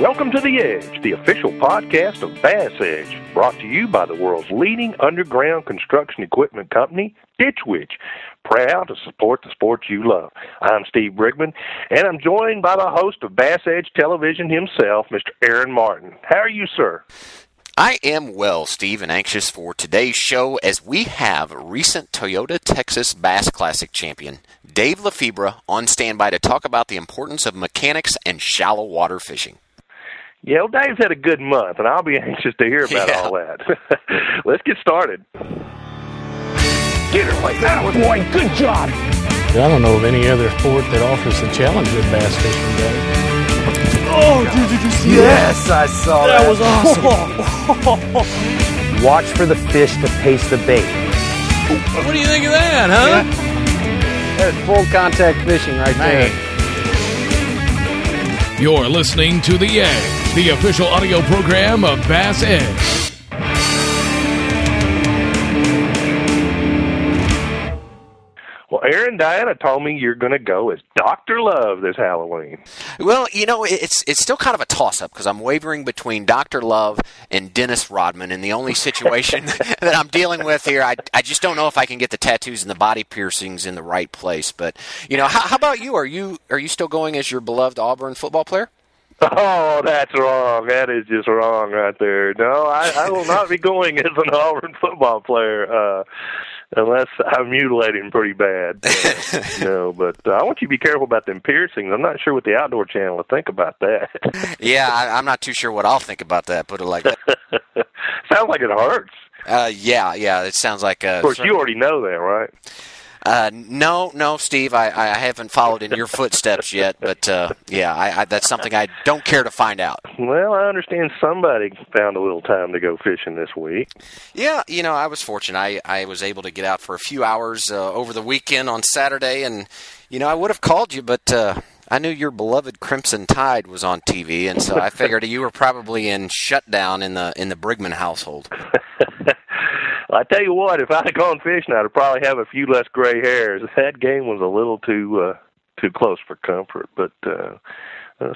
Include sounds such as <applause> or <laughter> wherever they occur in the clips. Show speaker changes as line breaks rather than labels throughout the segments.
Welcome to The Edge, the official podcast of Bass Edge, brought to you by the world's leading underground construction equipment company, Ditch Witch, proud to support the sports you love. I'm Steve Brigman, and I'm joined by the host of Bass Edge Television himself, Mr. Aaron Martin. How are you, sir?
I am well, Steve, and anxious for today's show as we have recent Toyota Texas Bass Classic champion Dave Lefebre on standby to talk about the importance of mechanics and shallow water fishing.
Yeah, well, Dave's had a good month, and I'll be <laughs> anxious to hear about
Yeah.
all that. <laughs> Let's get started. Get her like that
Boy, good job.
I don't know of any other sport that offers the challenge of bass fishing, Dave.
Oh, dude, did you see that?
Yes, I saw that.
that? That was awesome. <laughs>
Watch for the fish to pace the bait.
What do you think of that, huh?
That's full contact fishing right there.
You're listening to The Edge, the official audio program of Bass Edge.
Well, Aaron Diana told me you're going to go as Dr. Love this Halloween.
Well, you know, it's it's still kind of a toss up because I'm wavering between Dr. Love and Dennis Rodman, and the only situation <laughs> <laughs> that I'm dealing with here, I, I just don't know if I can get the tattoos and the body piercings in the right place. But you know, how, how about you? Are you are you still going as your beloved Auburn football player?
Oh, that's wrong. That is just wrong right there. No, I, I will not be going as an Auburn football player uh, unless I mutilate him pretty bad. Uh, <laughs> no, but uh, I want you to be careful about them piercings. I'm not sure what the Outdoor Channel will think about that. <laughs>
Yeah, I, I'm not too sure what I'll think about that. Put it like that. <laughs>
Sounds like it hurts.
Uh, yeah, yeah, it sounds like. Uh,
Of course, you already know that, right?
Uh, no, no, Steve, I, I haven't followed in your footsteps yet, but uh, yeah, I, I, that's something I don't care to find out.
Well, I understand somebody found a little time to go fishing this week.
Yeah, you know, I was fortunate. I, I was able to get out for a few hours uh, over the weekend on Saturday, and you know, I would have called you, but uh, I knew your beloved Crimson Tide was on TV, and so I figured you were probably in shutdown in the in the Brigman household. <laughs>
I tell you what, if I'd gone fishing, I'd probably have a few less gray hairs. <laughs> That game was a little too uh, too close for comfort. But uh,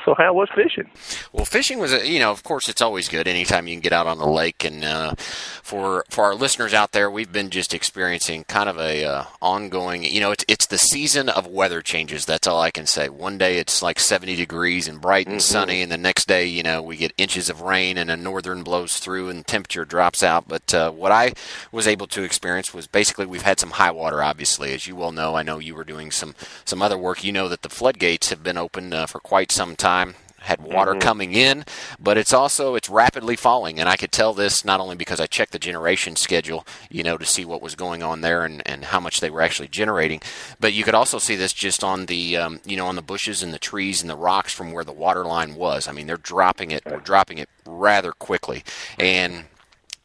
so, how was fishing?
Well, fishing was, a, you know, of course, it's always good anytime you can get out on the lake. And uh, for for our listeners out there, we've been just experiencing kind of a uh, ongoing, you know, it's it's the season of weather changes. That's all I can say. One day it's like 70 degrees and bright and sunny, and the next day, you know, we get inches of rain and a northern blows through and temperature drops out. But uh, what I was able to experience was basically we've had some high water. Obviously, as you well know, I know you were doing some some other work. You know that the floodgates have been open uh, for quite some time had water coming in but it's also it's rapidly falling. And i could tell this not only because i checked the generation schedule you know to see what was going on there and, and how much they were actually generating but you could also see this just on the um, you know on the bushes and the trees and the rocks from where the water line was. I mean they're dropping it we're dropping it rather quickly. And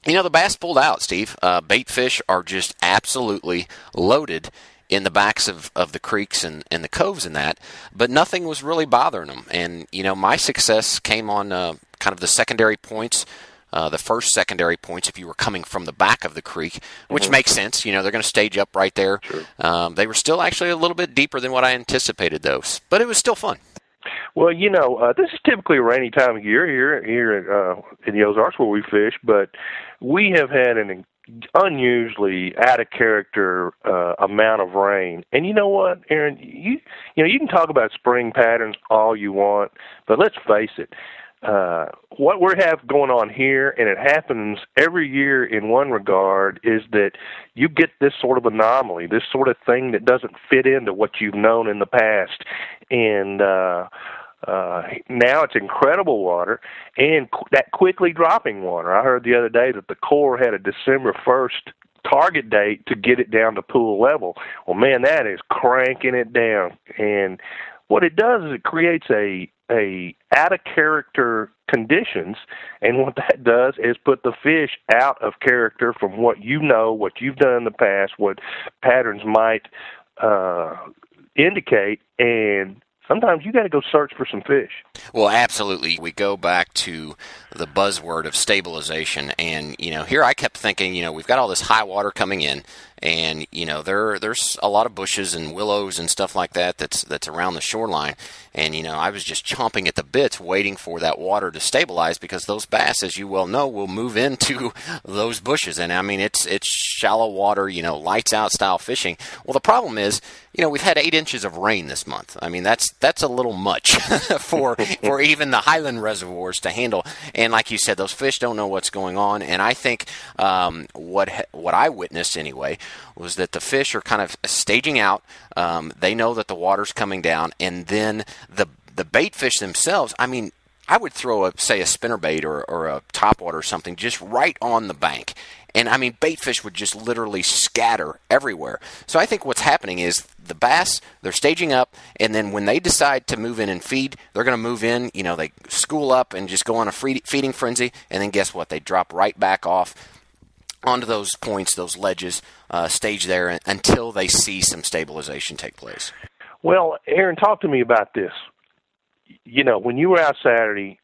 you know, the bass pulled out, Steve. Uh, bait fish are just absolutely loaded in the backs of, of the creeks and, and the coves and that, but nothing was really bothering them. And, you know, my success came on uh, kind of the secondary points. Uh, the first secondary points, if you were coming from the back of the creek, which makes sense. You know, they're going to stage up right there. Um, they were still actually a little bit deeper than what I anticipated, though, but it was still fun.
Well, you know, uh, this is typically a rainy time of year here here uh, in the Ozarks where we fish, but we have had an unusually out of character uh, amount of rain. And you know what, Aaron, you you know you can talk about spring patterns all you want, but let's face it. Uh, what we have going on here, and it happens every year in one regard, is that you get this sort of anomaly, this sort of thing that doesn't fit into what you've known in the past, and uh, uh, now it's incredible water and qu- that quickly dropping water. I heard the other day that the Corps had a December 1st target date to get it down to pool level. Well, man, that is cranking it down. And what it does is it creates a a out of character conditions and what that <laughs> does is put the fish out of character from what you know what you've done in the past what patterns might uh indicate and sometimes you got to go search for some fish.
Well, absolutely. We go back to the buzzword of stabilization. And, you know, here I kept thinking, you know, we've got all this high water coming in, and you know there there's a lot of bushes and willows and stuff like that that's that's around the shoreline, and you know I was just chomping at the bits waiting for that water to stabilize because those bass, as you well know, will move <laughs> into those bushes, and I mean it's it's shallow water, you know, lights out style fishing. Well, the problem is you know, we've had eight inches of rain this month. I mean, that's that's a little much <laughs> for <laughs> for even the highland reservoirs to handle. And like you said, those fish don't know what's going on. And I think um, what what I witnessed anyway was that the fish are kind of staging out. Um, they know that the water's coming down, and then the the bait fish themselves. I mean, I would throw a say a spinner bait or, or a topwater or something just right on the bank. And I mean, bait fish would just literally scatter everywhere. So I think what's happening is the bass, they're staging up, and then when they decide to move in and feed, they're going to move in. You know, they school up and just go on a feeding frenzy, and then guess what? They drop right back off onto those points, those ledges, uh, stage there until they see some stabilization take place.
Well, Aaron, talk to me about this. You know, when you were out Saturday,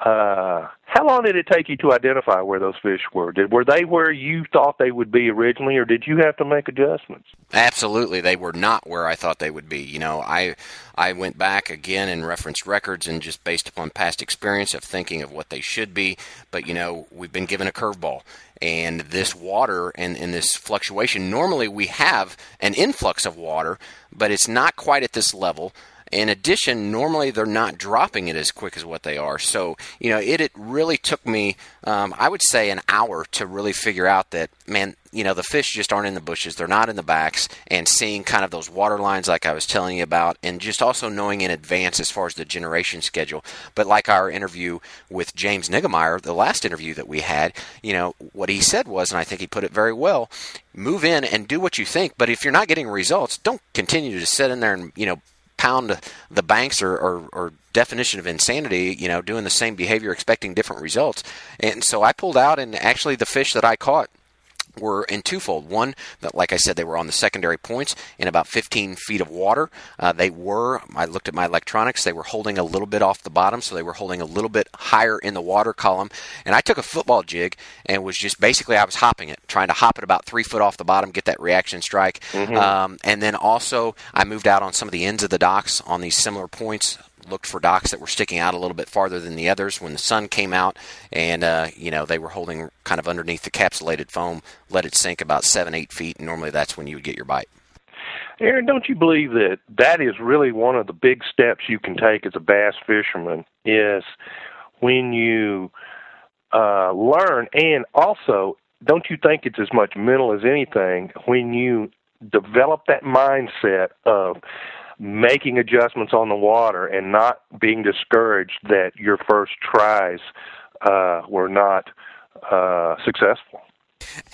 uh, how long did it take you to identify where those fish were? Did were they where you thought they would be originally, or did you have to make adjustments?
Absolutely, they were not where I thought they would be. You know, I I went back again and referenced records and just based upon past experience of thinking of what they should be. But you know, we've been given a curveball, and this water and, and this fluctuation. Normally, we have an influx of water, but it's not quite at this level. In addition, normally they're not dropping it as quick as what they are. So, you know, it, it really took me, um, I would say, an hour to really figure out that, man, you know, the fish just aren't in the bushes, they're not in the backs, and seeing kind of those water lines like I was telling you about, and just also knowing in advance as far as the generation schedule. But like our interview with James Niggemeyer, the last interview that we had, you know, what he said was, and I think he put it very well, move in and do what you think, but if you're not getting results, don't continue to sit in there and, you know, pound the banks or, or, or, definition of insanity, you know, doing the same behavior, expecting different results. And so I pulled out, and actually the fish that I caught were in twofold. One, that, like I said, they were on the secondary points in about 15 feet of water. Uh, they were, I looked at my electronics, they were holding a little bit off the bottom, so they were holding a little bit higher in the water column. And I took a football jig and was just basically, I was hopping it, trying to hop it about three foot off the bottom, get that reaction strike. Mm-hmm. Um, and then also, I moved out on some of the ends of the docks on these similar points looked for docks that were sticking out a little bit farther than the others when the sun came out, and uh, you know they were holding kind of underneath the capsulated foam. Let it sink about seven, eight feet, and normally that's when you would get your bite.
Aaron, don't you believe that that is really one of the big steps you can take as a bass fisherman? Is when you uh, learn, and also, don't you think it's as much mental as anything when you develop that mindset of making adjustments on the water and not being discouraged that your first tries uh, were not uh, successful.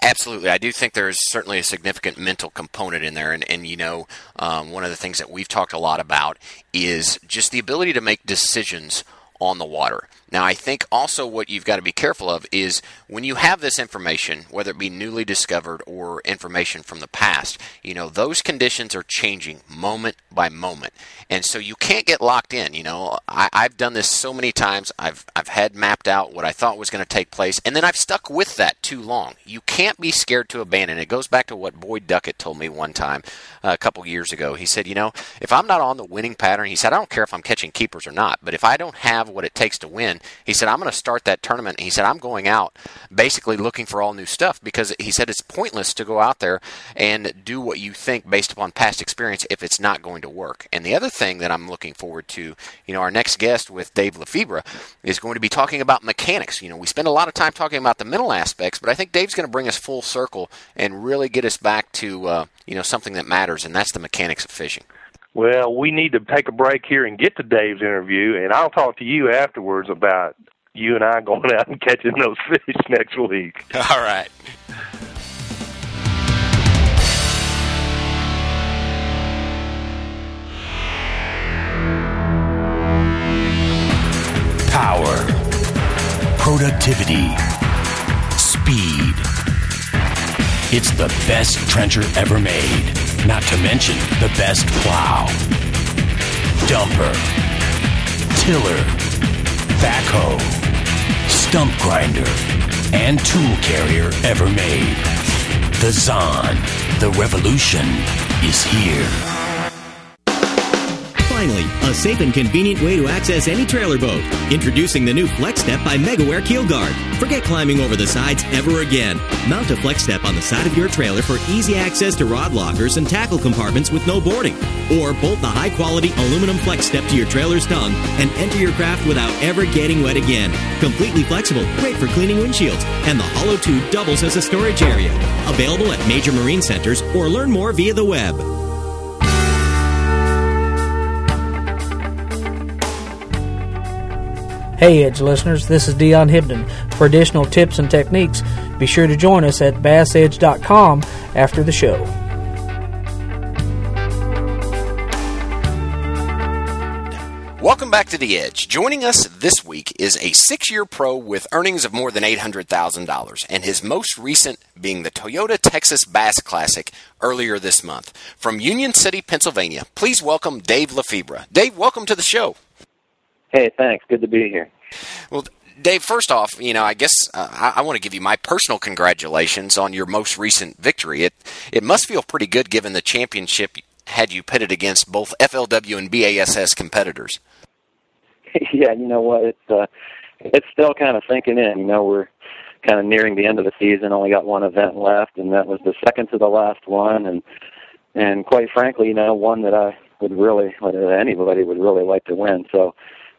Absolutely. I do think there's certainly a significant mental component in there. And, and you know, um, one of the things that we've talked a lot about is just the ability to make decisions on the water. Now, I think also what you've got to be careful of is when you have this information, whether it be newly discovered or information from the past, you know, those conditions are changing moment by moment. And so you can't get locked in. You know, I, have done this so many times. I've, I've had mapped out what I thought was going to take place, and then I've stuck with that too long. You can't be scared to abandon. It goes back to what Boyd Duckett told me one time uh, a couple years ago. He said, you know, if I'm not on the winning pattern, he said, I don't care if I'm catching keepers or not, but if I don't have what it takes to win, he said, I'm going to start that tournament. He said, I'm going out basically looking for all new stuff because he said it's pointless to go out there and do what you think based upon past experience if it's not going to work. And the other thing that I'm looking forward to, you know, our next guest with Dave Lefebre is going to be talking about mechanics. You know, we spend a lot of time talking about the mental aspects, but I think Dave's going to bring us full circle and really get us back to, uh, you know, something that matters, and that's the mechanics of fishing.
Well, we need to take a break here and get to Dave's interview, and I'll talk to you afterwards about you and I <laughs> going out and catching those fish <laughs> next week. <laughs>
All right.
Power, productivity, speed. It's the best trencher ever made not to mention the best plow, dumper, tiller, backhoe, stump grinder, and tool carrier ever made. The Zahn. The revolution is here.
Finally, a safe and convenient way to access any trailer boat. Introducing the new Flex Step by MegaWare Keel Guard. Forget climbing over the sides ever again. Mount a Flex Step on the side of your trailer for easy access to rod lockers and tackle compartments with no boarding. Or bolt the high quality aluminum Flex Step to your trailer's tongue and enter your craft without ever getting wet again. Completely flexible, great for cleaning windshields, and the hollow tube doubles as a storage area. Available at major marine centers or learn more via the web.
Hey, Edge listeners, this is Dion Hibdon. For additional tips and techniques, be sure to join us at bassedge.com after the show.
Welcome back to The Edge. Joining us this week is a six year pro with earnings of more than $800,000, and his most recent being the Toyota Texas Bass Classic earlier this month. From Union City, Pennsylvania, please welcome Dave Lefebre. Dave, welcome to the show.
Hey, thanks. Good to be here.
Well, Dave, first off, you know, I guess uh, I, I want to give you my personal congratulations on your most recent victory. It it must feel pretty good given the championship had you pitted against both FLW and BASS competitors. <laughs>
yeah, you know what? It's uh, it's still kind of sinking in. You know, we're kind of nearing the end of the season. Only got one event left, and that was the second to the last one. And and quite frankly, you know, one that I would really, anybody would really like to win. So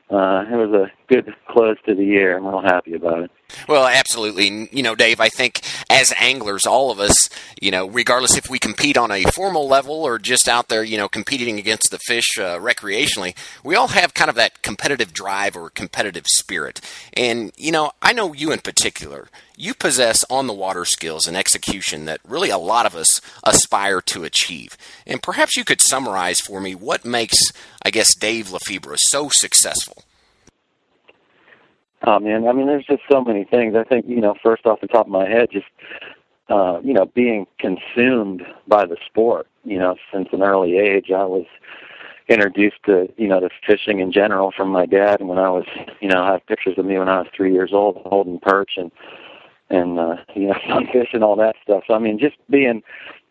uh, it was a good close to the year. I'm real happy about it.
Well, absolutely. You know, Dave, I think as anglers, all of us, you know, regardless if we compete on a formal level or just out there, you know, competing against the fish uh, recreationally, we all have kind of that competitive drive or competitive spirit. And, you know, I know you in particular, you possess on the water skills and execution that really a lot of us aspire to achieve. And perhaps you could summarize for me what makes, I guess, Dave Lefebre so successful.
Oh man, I mean, there's just so many things. I think you know, first off the top of my head, just uh, you know, being consumed by the sport. You know, since an early age, I was introduced to you know to fishing in general from my dad. And when I was, you know, I have pictures of me when I was three years old holding perch and and uh, you know <laughs> sunfish and all that stuff. So I mean, just being,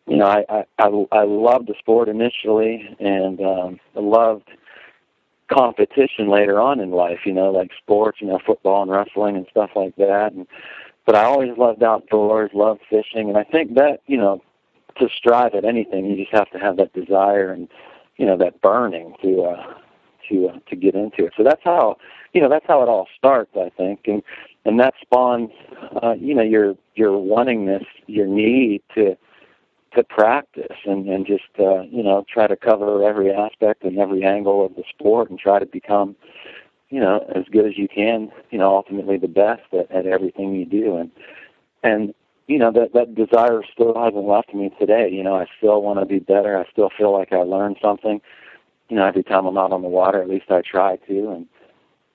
you know, I I I, I loved the sport initially, and um, loved competition later on in life, you know, like sports, you know, football and wrestling and stuff like that. And but I always loved outdoors, loved fishing, and I think that you know, to strive at anything, you just have to have that desire and you know that burning to uh, to uh, to get into it. So that's how you know that's how it all starts, I think, and and that spawns uh, you know your your wantingness, your need to to practice and and just uh, you know try to cover every aspect and every angle of the sport and try to become you know as good as you can you know ultimately the best at, at everything you do. And and you know that that desire still hasn't left me today. You know I still want to be better. I still feel like I learned something. You know every time I'm out on the water at least I try to. And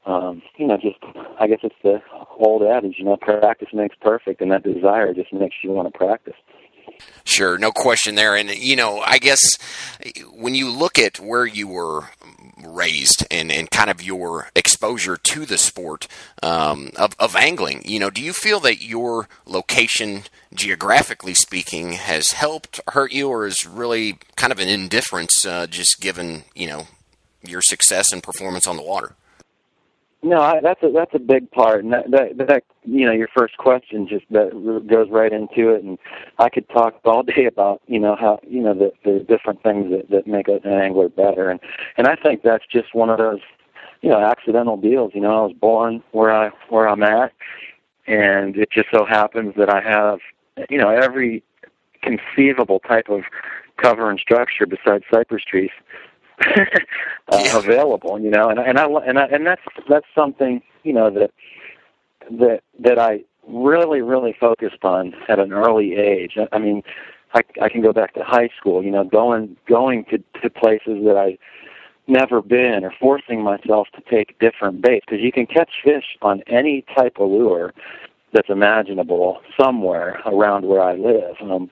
um, you know, just I guess it's the old adage, you know, practice makes perfect, and that desire just makes you want to practice.
Sure, no question there. And, you know, I guess when you look at where you were raised and, and kind of your exposure to the sport um, of, of angling, you know, do you feel that your location, geographically speaking, has helped hurt you or is really kind of an indifference uh, just given, you know, your success and performance on the water?
No, I, that's a that's a big part, and that, that that you know your first question just that goes right into it, and I could talk <laughs> all day about you know how you know the the different things that that make an angler better, and and I think that's just one of those you know accidental deals. You know, I was born where I where I'm at, and it just so happens that I have you know every conceivable type of cover and structure besides cypress trees uh, <laughs> yeah. available, you know, and and I and I, and that's that's something you know that that that I really really focused on at an early age. I, I mean, I I can go back to high school, you know, going going to to places that I never been or forcing myself to take different baits because you can catch fish on any type of lure that's imaginable somewhere around where I live. Um,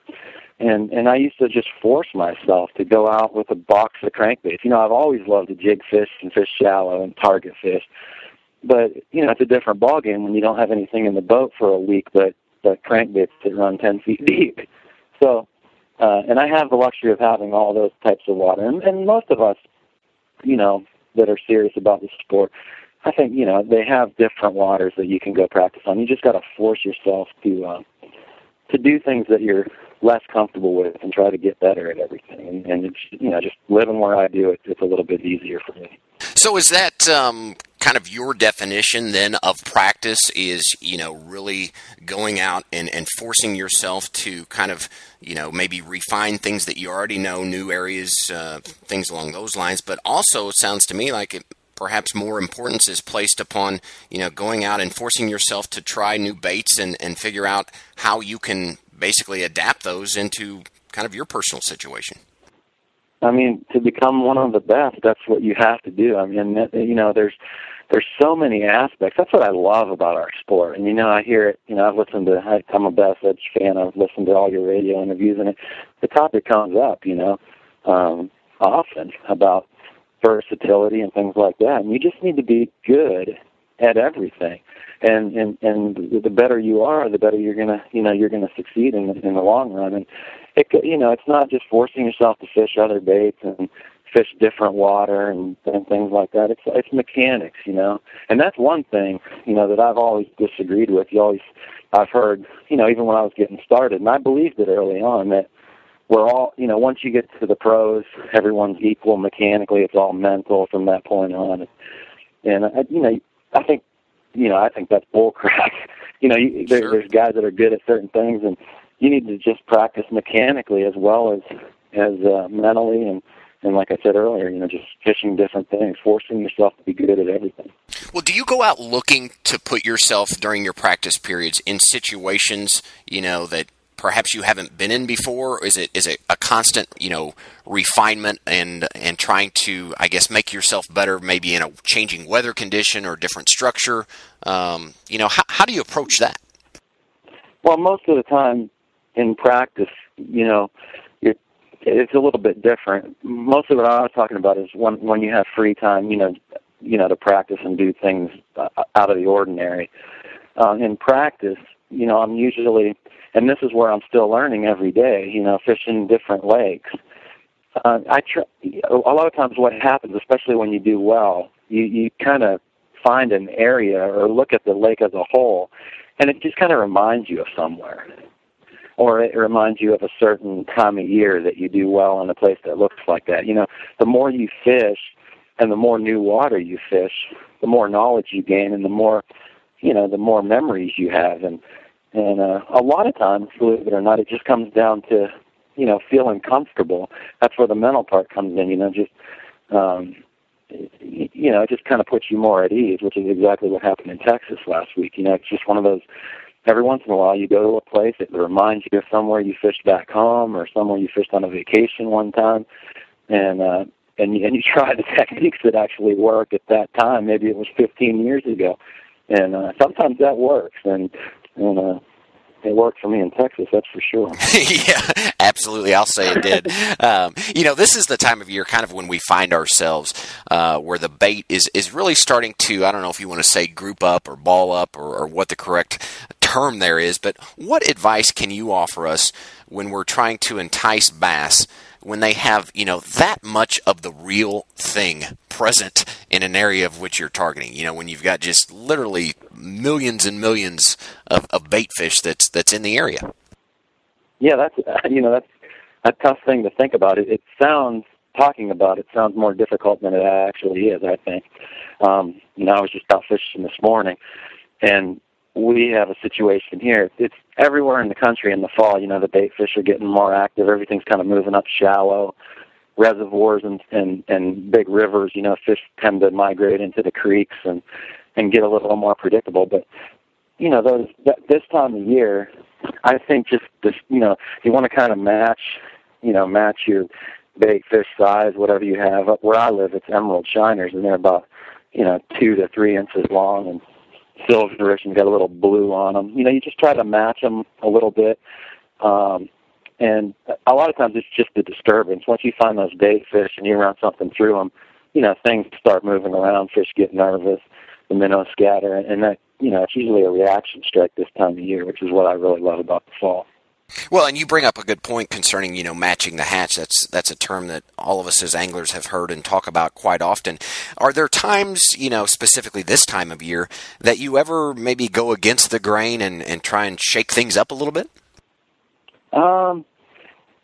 and and I used to just force myself to go out with a box of crankbaits. You know, I've always loved to jig fish and fish shallow and target fish, but you know, it's a different ball game when you don't have anything in the boat for a week but but crankbaits that run ten feet <laughs> deep. So uh, and I have the luxury of having all those types of water. And, and most of us, you know, that are serious about the sport, I think you know they have different waters that you can go practice on. You just got to force yourself to uh, to do things that you're less comfortable with and try to get better at everything. And, and it's, you know, just living where I do it, it's a little bit easier for me.
So is that um, kind of your definition then of practice? Is you know really going out and, and forcing yourself to kind of you know maybe refine things that you already know, new areas, uh, things along those lines. But also, it sounds to me like it perhaps more importance is placed upon you know going out and forcing yourself to try new baits and, and figure out how you can basically adapt those into kind of your personal situation.
I mean, to become one of the best, that's what you have to do. I mean, you know, there's there's so many aspects. That's what I love about our sport. And you know, I hear it. You know, I've listened to. I'm a Bass Edge fan. I've listened to all your radio interviews, and it, the topic comes up. You know, um, often about versatility and things like that. And you just need to be good at everything. And and and the better you are, the better you're gonna you know you're gonna succeed in in the long run. And it you know it's not just forcing yourself to fish other baits and fish different water and, and things like that. It's it's mechanics, you know. And that's one thing you know that I've always disagreed with. You always I've heard you know even when I was getting started, and I believed it early on that we're all, you know, once you get to the pros, everyone's equal mechanically. It's all mental from that point on. And, uh, you know, I think, you know, I think that's bull <laughs> crap. you know, you, there,
Sure.
there's guys that are good at certain things, and you need to just practice mechanically as well as as uh, mentally and and like I said earlier, you know, just fishing different things, forcing yourself to be good at everything.
Well, do you go out looking to put yourself during your practice periods in situations, you know, that perhaps you haven't been in before? Is it is it a constant, you know, refinement and and trying to, I guess, make yourself better, maybe in a changing weather condition or different structure? Um, you know, how how do you approach that?
Well, most of the time in practice, you know, it, it's a little bit different. Most of what I was talking about is when when you have free time, you know, you know, to practice and do things uh, out of the ordinary. Uh, in practice, you know, I'm usually, and this is where I'm still learning every day. You know, fishing different lakes. Uh, I try, a lot of times what happens, especially when you do well, you you kind of find an area or look at the lake as a whole, and it just kind of reminds you of somewhere, or it reminds you of a certain time of year that you do well in a place that looks like that. You know, the more you fish, and the more new water you fish, the more knowledge you gain, and the more, you know, the more memories you have, and and uh, a lot of times, believe it or not, it just comes down to you know feeling comfortable. That's where the mental part comes in. You know, just um, you know, it just kind of puts you more at ease, which is exactly what happened in Texas last week. You know, it's just one of those. Every once in a while, you go to a place it reminds you of somewhere you fished back home, or somewhere you fished on a vacation one time, and uh, and and you <laughs> try the techniques that actually work at that time. Maybe it was 15 years ago, and uh, sometimes that works. And and uh, it worked for me in Texas, that's for sure. <laughs>
yeah, absolutely. I'll say it did. um, you know, this is the time of year, kind of when we find ourselves uh, where the bait is is really starting to. I don't know if you want to say group up or ball up or, or what the correct term there is, but what advice can you offer us when we're trying to entice bass? When they have you know that much of the real thing present in an area of which you're targeting. You know when you've got just literally millions and millions of, of bait fish that's that's in the area.
Yeah that's <laughs> you know that's a tough thing to think about. It it sounds talking about it sounds more difficult than it actually is i think. Um you know i was just out fishing this morning and we have a situation here. It's everywhere in the country in the fall. You know, the bait fish are getting more active. Everything's kind of moving up shallow. Reservoirs and and and big rivers. You know, fish tend to migrate into the creeks and and get a little more predictable. But you know, those that, this time of year, I think just this. You know, you want to kind of match. You know, match your bait fish size, whatever you have. Where I live, it's emerald shiners, and they're about you know two to three inches long and silverish and got a little blue on them. You know, you just try to match them a little bit. Um, and a lot of times it's just the disturbance. Once you find those bait fish and you run something through them, you know, things start moving around. Fish get nervous, the minnows scatter, and that, you know, it's usually a reaction strike this time of year, which is what I really love about the fall.
Well, and you bring up a good point concerning you know matching the hatch. That's that's a term that all of us as anglers have heard and talk about quite often. Are there times you know specifically this time of year that you ever maybe go against the grain and and try and shake things up a little bit?
Um,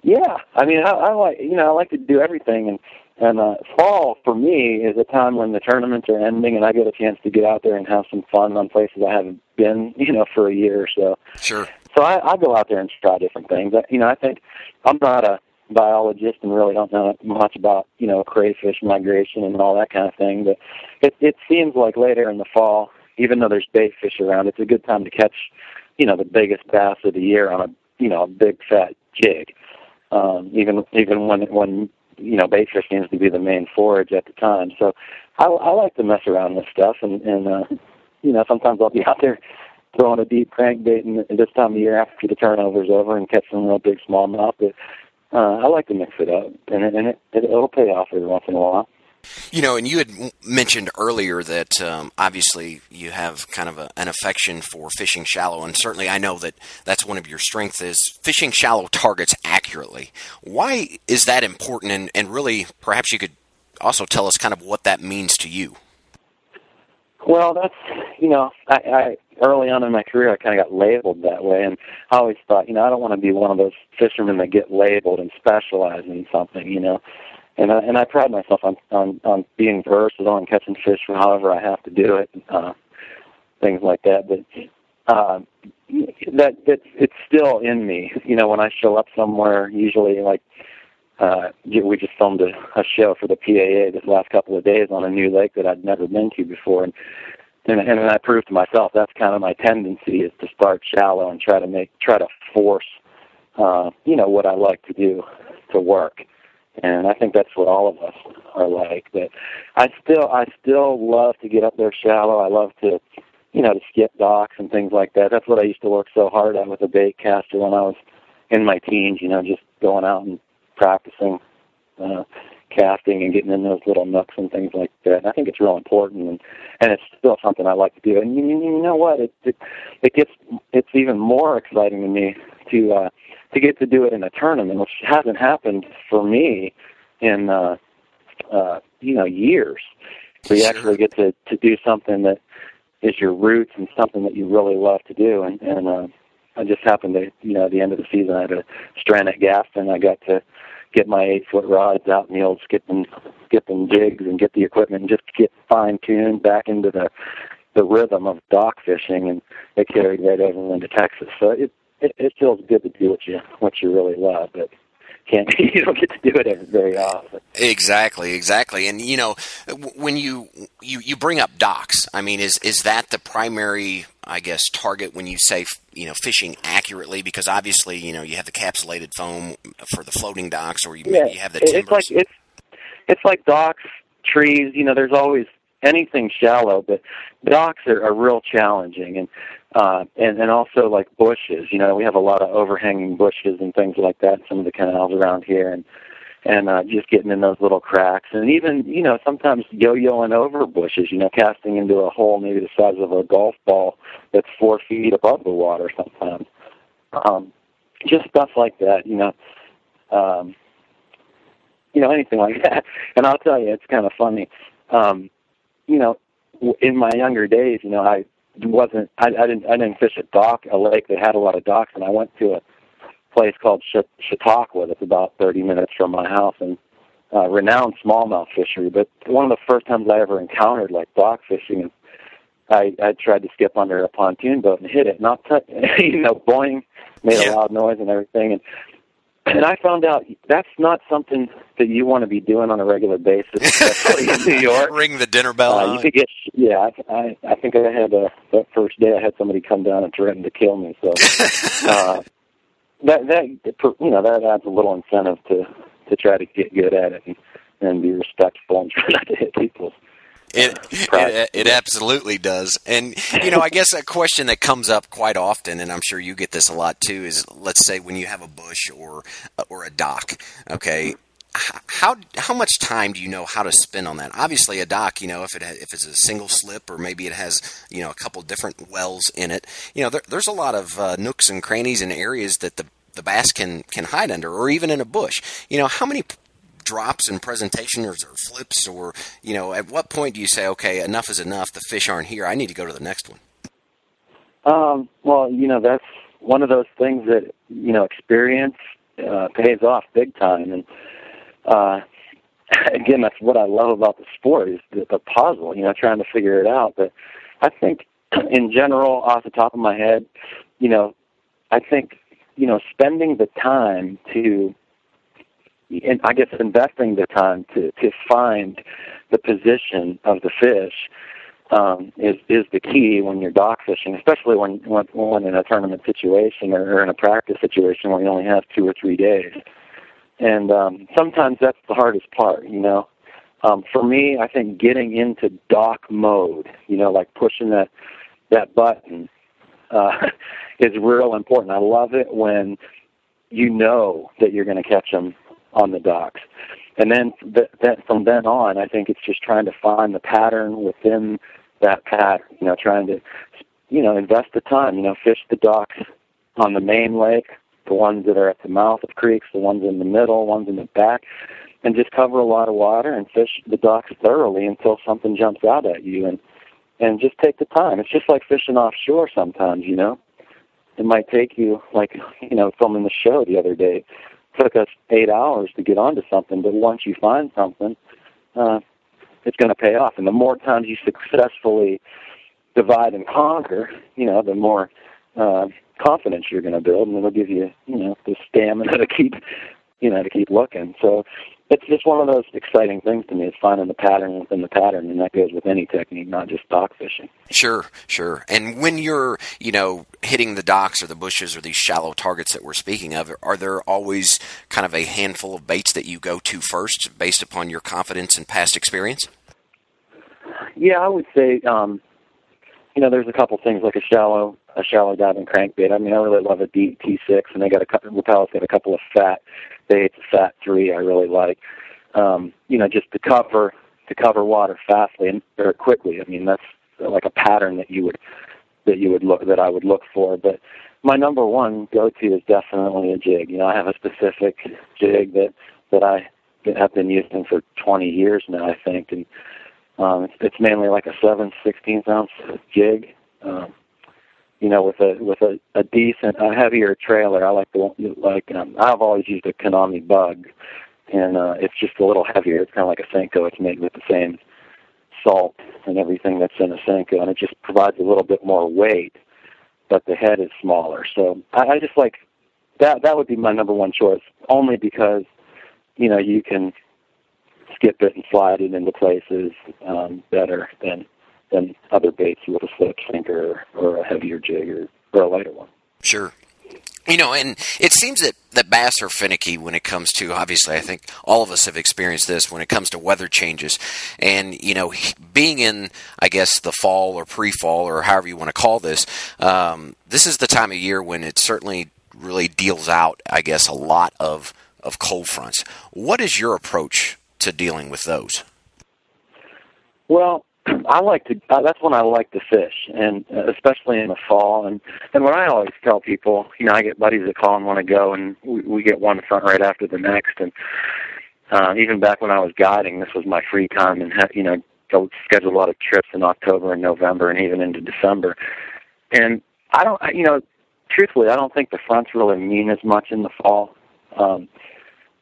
yeah, I mean, I, I like you know I like to do everything, and and uh, fall for me is a time when the tournaments are ending, and I get a chance to get out there and have some fun on places I haven't been, <laughs> you know, for a year or so.
Sure.
So I, I go out there and try different things. I, you know, I think I'm not a biologist and really don't know much about you know crayfish migration and all that kind of thing, but it it seems like later in the fall, even though there's bait fish around, it's a good time to catch, you know, the biggest bass of the year on a you know a big fat jig. Um, even even when when you know bait fish seems to be the main forage at the time. So I, I like to mess around with stuff, and and uh, you know sometimes I'll be <laughs> out there throwing a deep crankbait in, in this time of year after the turnover's over and catch some real big smallmouth. But uh, I like to mix it up, and, and it, it'll pay off every once in a while.
You know, and you had mentioned earlier that um, obviously you have kind of a, an affection for fishing shallow, and certainly I know that that's one of your strengths is fishing shallow targets accurately. Why is that important? And, and really, perhaps you could also tell us kind of what that means to you.
Well, that's you know, I, I early on in my career I kind of got labeled that way, and I always thought, you know, I don't want to be one of those fishermen that get labeled and specialize in something, you know and I, and I pride myself on on on being versatile and catching fish for however I have to do it, uh, things like that. But uh, that that it's still in me. You know, when I show up somewhere, usually like uh, we just filmed a, a show for the PAA this last couple of days on a new lake that I'd never been to before, and and and I proved to myself that's kind of my tendency is to start shallow and try to make try to force, uh, you know, what I like to do to work and I think that's what all of us are like. But I still, I still love to get up there shallow. I love to, you know, to skip docks and things like that. That's what I used to work so hard at with a bait caster when I was in my teens. You know, just going out and practicing uh, casting and getting in those little nooks and things like that. And I think it's real important, and and it's still something I like to do. And you, you know what? It, it it gets it's even more exciting to me to. uh to get to do it in a tournament, which hasn't happened for me in uh, uh, you know years. So you actually get to to do something that is your roots and something that you really love to do. And and uh, I just happened to you know at the end of the season I had a strand at Gaston. I got to get my eight foot rods out in the old skipping skipping jigs and get the equipment and just get fine tuned back into the the rhythm of dock fishing and it carried right over into Texas. So it it, it feels good to do what you what you really love, but can't <laughs> you don't get to do it very often.
Exactly, exactly. And you know, when you you you bring up docks, I mean, is is that the primary, I guess, target when you say you know fishing accurately? Because obviously, you know, you have the capsulated foam for the floating docks, or you
yeah,
you have the timbers.
It's like it's it's like docks, trees. You know, there's always anything shallow, but docks are, are real challenging, and uh, and and also like bushes. You know, we have a lot of overhanging bushes and things like that. Some of the canals around here, and and uh, just getting in those little cracks, and even you know sometimes yo-yoing over bushes. You know, casting into a hole maybe the size of a golf ball that's four feet above the water. Sometimes, um, just stuff like that. You know. Um, you know anything like that, <laughs> and I'll tell you, it's kind of funny. Um, you know, in my younger days, you know, I wasn't I, I didn't I didn't fish a dock a lake that had a lot of docks, and I went to a place called Chautauqua that's about 30 minutes from my house, and uh, renowned smallmouth fishery. But one of the first times I ever encountered like dock fishing, and I I tried to skip under a pontoon boat and hit it, not touch, <laughs> you know, boing, made a loud noise and everything, and and I found out that's not something that you want to be doing on a regular basis, especially in New York.
Ring the dinner bell.
Uh, you could get, yeah. I, I, think I had uh, that first day. I had somebody come down and threaten to kill me. So <laughs> uh, that that you know that adds a little incentive to to try to get good at it and, and be respectful and <laughs> try not to hit people.
It, it it absolutely does, and you know, I guess a question that comes up quite often, and I'm sure you get this a lot too, is let's say when you have a bush or or a dock, okay, how how much time do you know how to spend on that? Obviously, a dock, you know, if it if it's a single slip or maybe it has you know a couple different wells in it, you know, there, there's a lot of uh, nooks and crannies and areas that the the bass can can hide under, or even in a bush. You know, how many drops in presentations or flips, or you know, at what point do you say, okay, enough is enough? The fish aren't here. I need to go to the next one.
Um, well, you know, that's one of those things that you know experience uh, pays off big time, and uh, <laughs> again, that's what I love about the sport is the, the puzzle. You know, trying to figure it out. But I think, <clears throat> in general, off the top of my head, you know, I think you know spending the time to and I guess investing the time to to find the position of the fish um, is is the key when you're dock fishing, especially when when, when in a tournament situation or, or in a practice situation where you only have two or three days. And um, sometimes that's the hardest part, you know. Um, for me, I think getting into dock mode, you know, like pushing that that button, uh, <laughs> is real important. I love it when you know that you're going to catch them on the docks. And then th- that from then on, I think it's just trying to find the pattern within that pattern. You know, trying to, you know, invest the time. You know, fish the docks on the main lake, the ones that are at the mouth of creeks, the ones in the middle, ones in the back, and just cover a lot of water and fish the docks thoroughly until something jumps out at you. And and just take the time. It's just like fishing offshore sometimes. You know, it might take you like you know filming the show the other day took us eight hours to get onto something, but once you find something, uh, it's going to pay off. And the more times you successfully divide and conquer, you know, the more uh, confidence you're going to build, and it'll give you, you know, the stamina <laughs> to keep, you know, to keep looking. So it's just one of those exciting things to me is finding the pattern within the pattern, and that goes with any technique, not just dock fishing.
Sure, sure. And when you're, you know, hitting the docks or the bushes or these shallow targets that we're speaking of, are there always kind of a handful of baits that you go to first, based upon your confidence and past experience?
Yeah, I would say, um, you know, there's a couple things like a shallow, a shallow diving crankbait. I mean, I really love a DT6, and they got a couple. Rapala's got a couple of fat baits, fat three. I really like. Um, you know, just to cover to cover water fastly and very quickly. I mean, that's like a pattern that you would that you would look that I would look for. But my number one go to is definitely a jig. You know, I have a specific jig that that I have been using for 20 years now, I think, and um, it's, it's mainly like a seven sixteenth ounce jig. Um, you know, with a with a, a decent, a heavier trailer. I like the like um, I've always used a Konami Bug, and uh, it's just a little heavier. It's kind of like a Senko. It's made with the same salt and everything that's in a Senko, and it just provides a little bit more weight, but the head is smaller. So I, I just like that. That would be my number one choice, only because you know you can skip it and slide it into places um, better than than other baits with a slip sinker or a heavier jig or, or a lighter one.
Sure. You know, and it seems that, that bass are finicky when it comes to, obviously, I think all of us have experienced this when it comes to weather changes. And, you know, being in, I guess, the fall or pre fall or however you want to call this, um, this is the time of year when it certainly really deals out, I guess, a lot of, of cold fronts. What is your approach to dealing with those?
Well, I like to. Uh, that's when I like to fish, and uh, especially in the fall. And and what I always tell people, you know, I get buddies that call and want to go, and we, we get one front right after the next. And uh, even back when I was guiding, this was my free time, and ha- you know, go schedule a lot of trips in October and November, and even into December. And I don't, I, you know, truthfully, I don't think the fronts really mean as much in the fall. Um,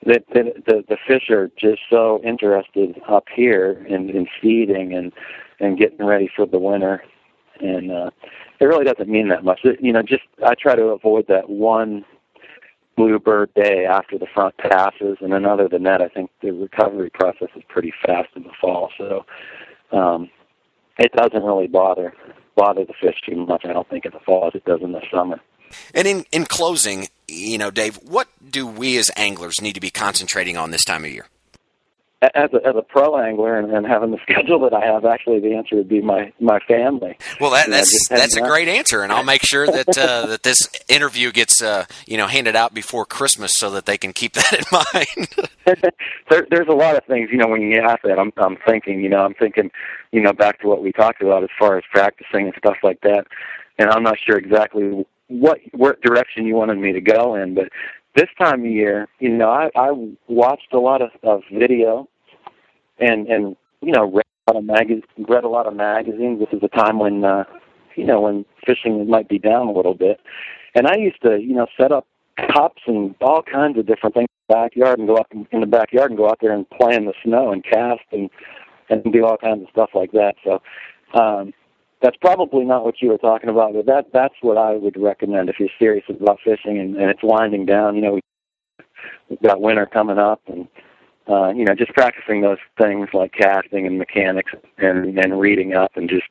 the, the the fish are just so interested up here in, in feeding and and getting ready for the winter, and uh, it really doesn't mean that much. It, you know, just I try to avoid that one bluebird day after the front passes, and another than that, I think the recovery process is pretty fast in the fall. So um, it doesn't really bother bother the fish too much. I don't think in the fall as it does in the summer.
And in, in closing, you know, Dave, what do we as anglers need to be concentrating on this time of year?
As a, as a pro angler and, and having the <laughs> schedule that I have, actually, the answer would be my my family.
Well, that, that's that's a great answer, and I'll make sure that uh, <laughs> that this interview gets uh, you know handed out before Christmas so that they can keep that in <laughs> mind.
there, there's a lot of things, you know, when you ask that, I'm I'm thinking, you know, I'm thinking, you know, back to what we talked about as far as practicing and stuff like that, and I'm not sure exactly what what direction you wanted me to go in. But this time of year, you know, I, I watched a lot of, of video and and you know read a lot of read a lot of magazines. This is a time when uh, you know when fishing might be down a little bit, and I used to you know set up cups and all kinds of different things in the backyard and go up in the backyard and go out there and play in the snow and cast and and do all kinds of stuff like that. So um, that's probably not what you were talking about, but that that's what I would recommend if you're serious about fishing and, and it's winding down. You know, we've got winter coming up, and uh, you know, just practicing those things like casting and mechanics and and reading up and just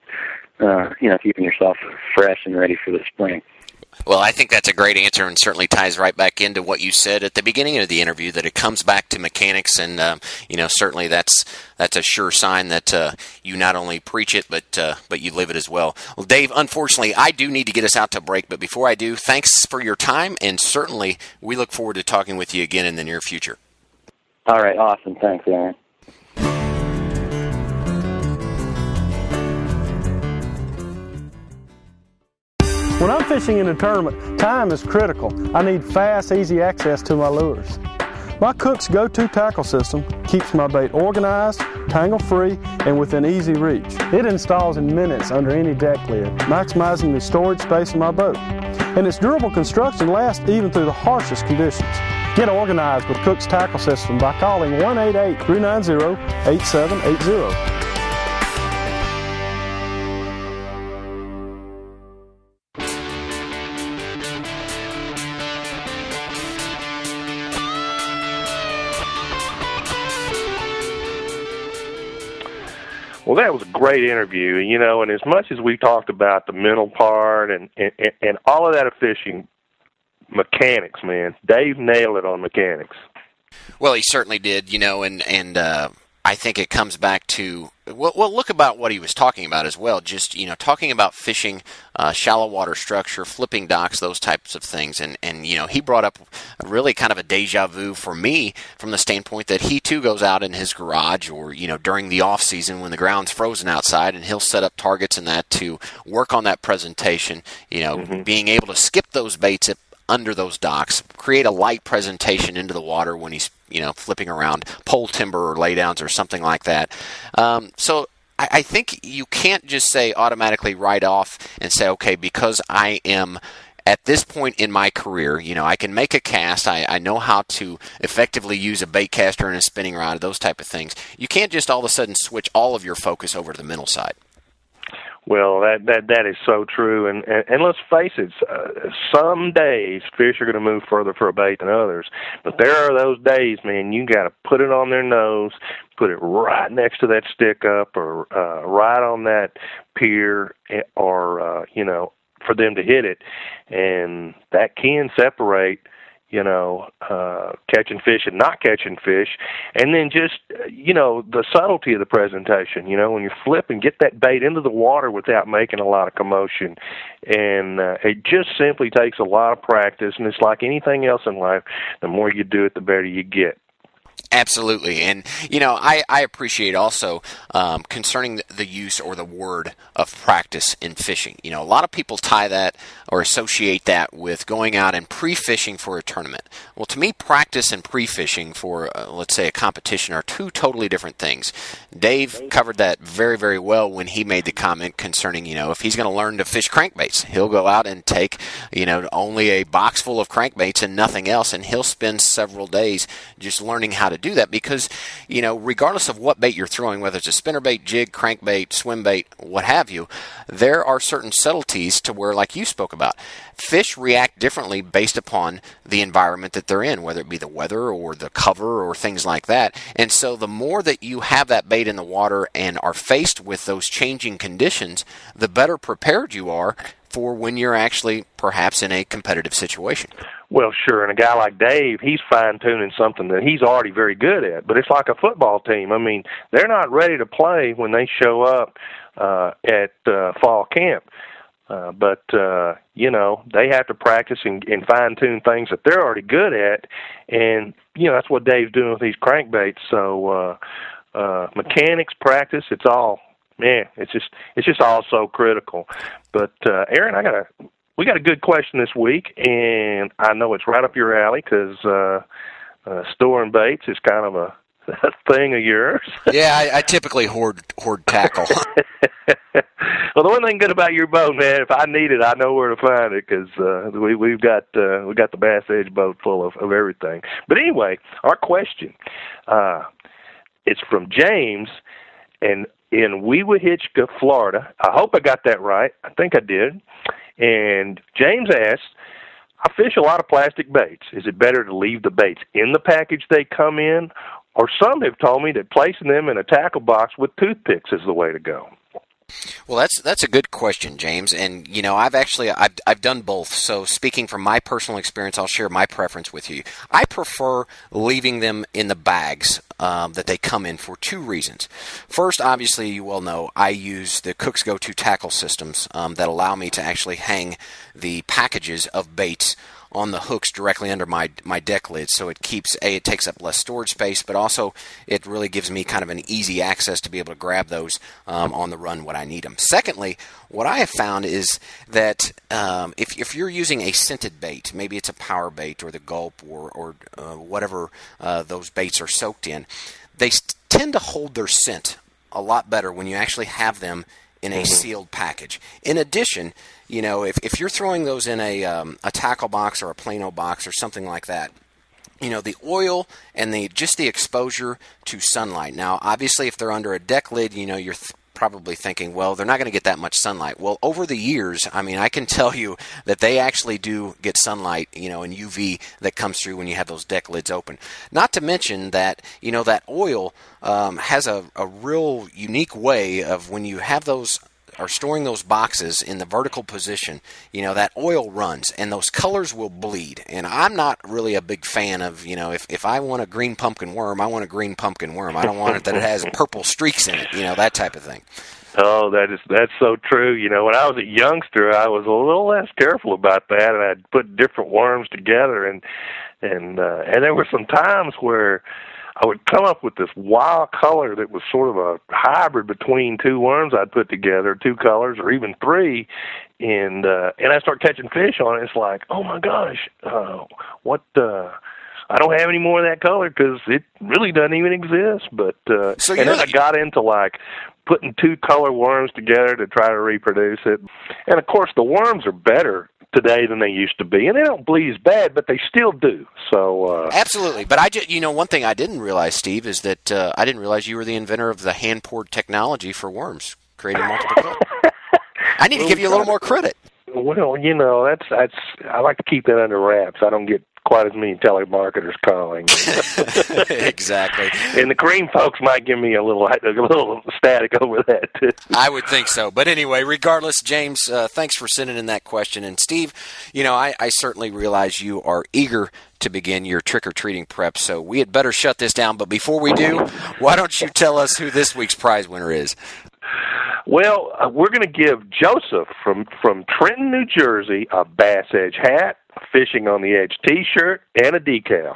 uh, you know keeping yourself fresh and ready for the spring.
Well, I think that's a great answer and certainly ties right back into what you said at the beginning of the interview that it comes back to mechanics, and um, you know certainly that's that's a sure sign that uh, you not only preach it but uh, but you live it as well. Well, Dave, unfortunately, I do need to get us out to break, but before I do, thanks for your time, and certainly we look forward to talking with you again in the near future.
All right, awesome. Thanks, Aaron.
When I'm fishing in a tournament, time is critical. I need fast, easy access to my lures. My Cook's go-to tackle system keeps my bait organized, tangle-free, and within easy reach. It installs in minutes under any deck lid, maximizing the storage space in my boat. And its durable construction lasts even through the harshest conditions. Get organized with Cook's tackle system by calling 1-888-390-8780.
Well, that was a great interview, you know. And as much as we talked about the mental part and and, and all of that of fishing, mechanics, man, Dave nailed it on mechanics.
Well, he certainly did, you know, and and uh, I think it comes back to well, well, look about what he was talking about as well. Just you know, talking about fishing, uh, shallow water structure, flipping docks, those types of things, and and you know, he brought up really kind of a deja vu for me from the standpoint that he too goes out in his garage or you know during the off season when the ground's frozen outside, and he'll set up targets and that to work on that presentation. You know, mm-hmm. being able to skip those baits under those docks, create a light presentation into the water when he's you know flipping around pole timber or laydowns or something like that. Um, so I, I think you can't just say automatically write off and say okay because I am at this point in my career, you know, I can make a cast. I, I know how to effectively use a bait caster and a spinning rod, those type of things. You can't just all of a sudden switch all of your focus over to the mental side.
Well, that that that is so true, and and, and let's face it. Uh, some days fish are going to move further for a bait than others, but there are those days, man. You got to put it on their nose, put it right next to that stick up, or uh, right on that pier, eh, or uh, you know, for them to hit it, and that can separate you know, uh, catching fish and not catching fish, and then just you know the subtlety of the presentation. You know, when you flip and get that bait into the water without making a lot of commotion, and uh, it just simply takes a lot of practice. And it's like anything else in life: the more you do it, the better you get.
Absolutely, and you know I, I appreciate also um, concerning the use or the word of practice in fishing. You know, a lot of people tie that or associate that with going out and pre-fishing for a tournament. Well, to me, practice and pre-fishing for uh, let's say a competition are two totally different things. Dave covered that very very well when he made the comment concerning you know if he's going to learn to fish crankbaits, he'll go out and take you know only a box full of crankbaits and nothing else, and he'll spend several days just learning how to do that because, you know, regardless of what bait you're throwing, whether it's a spinnerbait, jig, crankbait, swim bait, what have you, there are certain subtleties to where, like you spoke about, fish react differently based upon the environment that they're in, whether it be the weather or the cover or things like that. And so the more that you have that bait in the water and are faced with those changing conditions, the better prepared you are for when you're actually perhaps in a competitive situation.
Well, sure, and a guy like Dave, he's fine tuning something that he's already very good at. But it's like a football team. I mean, they're not ready to play when they show up uh, at uh, fall camp. Uh, but uh, you know they have to practice and, and fine tune things that they're already good at, and you know that's what Dave's doing with these crankbaits. So uh, uh, mechanics practice, it's all man, it's just it's just all so critical. But uh, Aaron, I got a we got a good question this week, and I know it's right up your alley because uh, uh, storing baits is kind of a, <laughs> thing of yours. <laughs>
yeah, I, I typically hoard hoard tackle. <laughs>
well, the one thing good about your boat, man, if I need it, I know where to find it because uh, we we've got uh, we got the Bass Edge boat full of of everything. But anyway, our question, uh, it's from James, and in Weewahitchka, Florida. I hope I got that right. I think I did. And James asked, I fish a lot of plastic baits. Is it better to leave the baits in the package they come in? Or some have told me that placing them in a tackle box with toothpicks is the way to go.
Well, that's that's a good question, James. And you know, I've actually I've I've done both. So speaking from my personal experience, I'll share my preference with you. I prefer leaving them in the bags um, that they come in for two reasons. First, obviously, you well know I use the Cook's Go To tackle systems um, that allow me to actually hang the packages of baits on the hooks directly under my my deck lid, so it keeps a it takes up less storage space, but also it really gives me kind of an easy access to be able to grab those um, on the run when I need them. Secondly, what I have found is that um, if if you're using a scented bait, maybe it's a power bait or the gulp or or uh, whatever uh, those baits are soaked in, they tend to hold their scent a lot better when you actually have them in a mm-hmm. sealed package. In addition, you know, if, if you're throwing those in a, um, a tackle box or a plano box or something like that, you know the oil and the just the exposure to sunlight. Now, obviously, if they're under a deck lid, you know you're th- probably thinking, well, they're not going to get that much sunlight. Well, over the years, I mean, I can <laughs> tell you that they actually do get sunlight, you know, and UV that comes through when you have those deck lids open. Not to mention that, you know, that oil um, has a, a real unique way of when you have those are storing those boxes in the vertical position, you know, that oil runs and those colors will bleed. And I'm not really a big fan of, you know, if, if I want a green pumpkin worm, I want a green pumpkin worm. I don't want it that it has <laughs> purple streaks in it, you know, that type of thing.
Oh, that is that's so true. You know, when I was a youngster, I was a little less careful about that, and I'd put different worms together, and and uh, and there were some times where I would come up with this wild color that was sort of a hybrid between two worms I'd put together, two colors or even three, and uh, and I start catching fish on it. It's like, oh my gosh, uh, what? Uh, I don't have any more of that color because it really doesn't even exist. But uh,
so
and then I got into like putting two color worms together to try to reproduce it. And of course, the worms are better today than they used to be, and they don't bleed as bad, but they still do. So uh,
absolutely. But I just, you know, one thing I didn't realize, Steve, is that uh, I didn't realize you were the inventor of the hand poured technology for worms, creating multiple. <laughs> I need to give you a little more credit.
Well, you know, that's that's I like to keep that under wraps. I don't get quite as many telemarketers calling. <laughs>
exactly.
And the Creme folks might give me a little a little static over that too.
I would think so. But anyway, regardless, James, uh, thanks for sending in that question. And Steve, you know, I, I certainly realize you are eager to begin your trick or treating prep, so we had better shut this down. But before we do, why don't you tell us who this week's prize winner is?
Well, uh, we're going to give Joseph from from Trenton, New Jersey, a Bass Edge hat, Fishing on the Edge T-shirt, and a decal.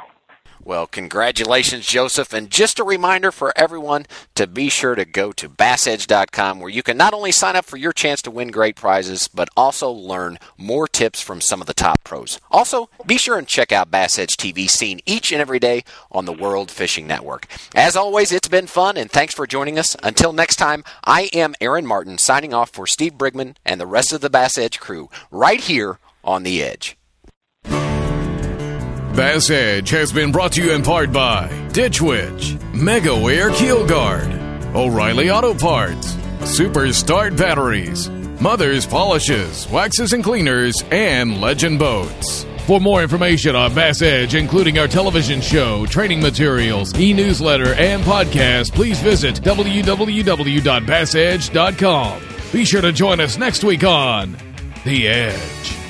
Well, congratulations, Joseph. And just a reminder for everyone to be sure to go to bassedge.com where you can not only sign up for your chance to win great prizes, but also learn more tips from some of the top pros. Also, be sure and check out Bass Edge TV seen each and every day on the World Fishing Network. As always, it's been fun and thanks for joining us. Until next time, I am Aaron Martin signing off for Steve Brigman and the rest of the Bass Edge crew right here on the Edge.
Bass Edge has been brought to you in part by Ditch Witch, MegaWare Keel Guard, O'Reilly Auto Parts, Super Start Batteries, Mother's Polishes, Waxes and Cleaners, and Legend Boats. For more information on Bass Edge, including our television show, training materials, e newsletter, and podcast, please visit www.bassedge.com. Be sure to join us next week on The Edge.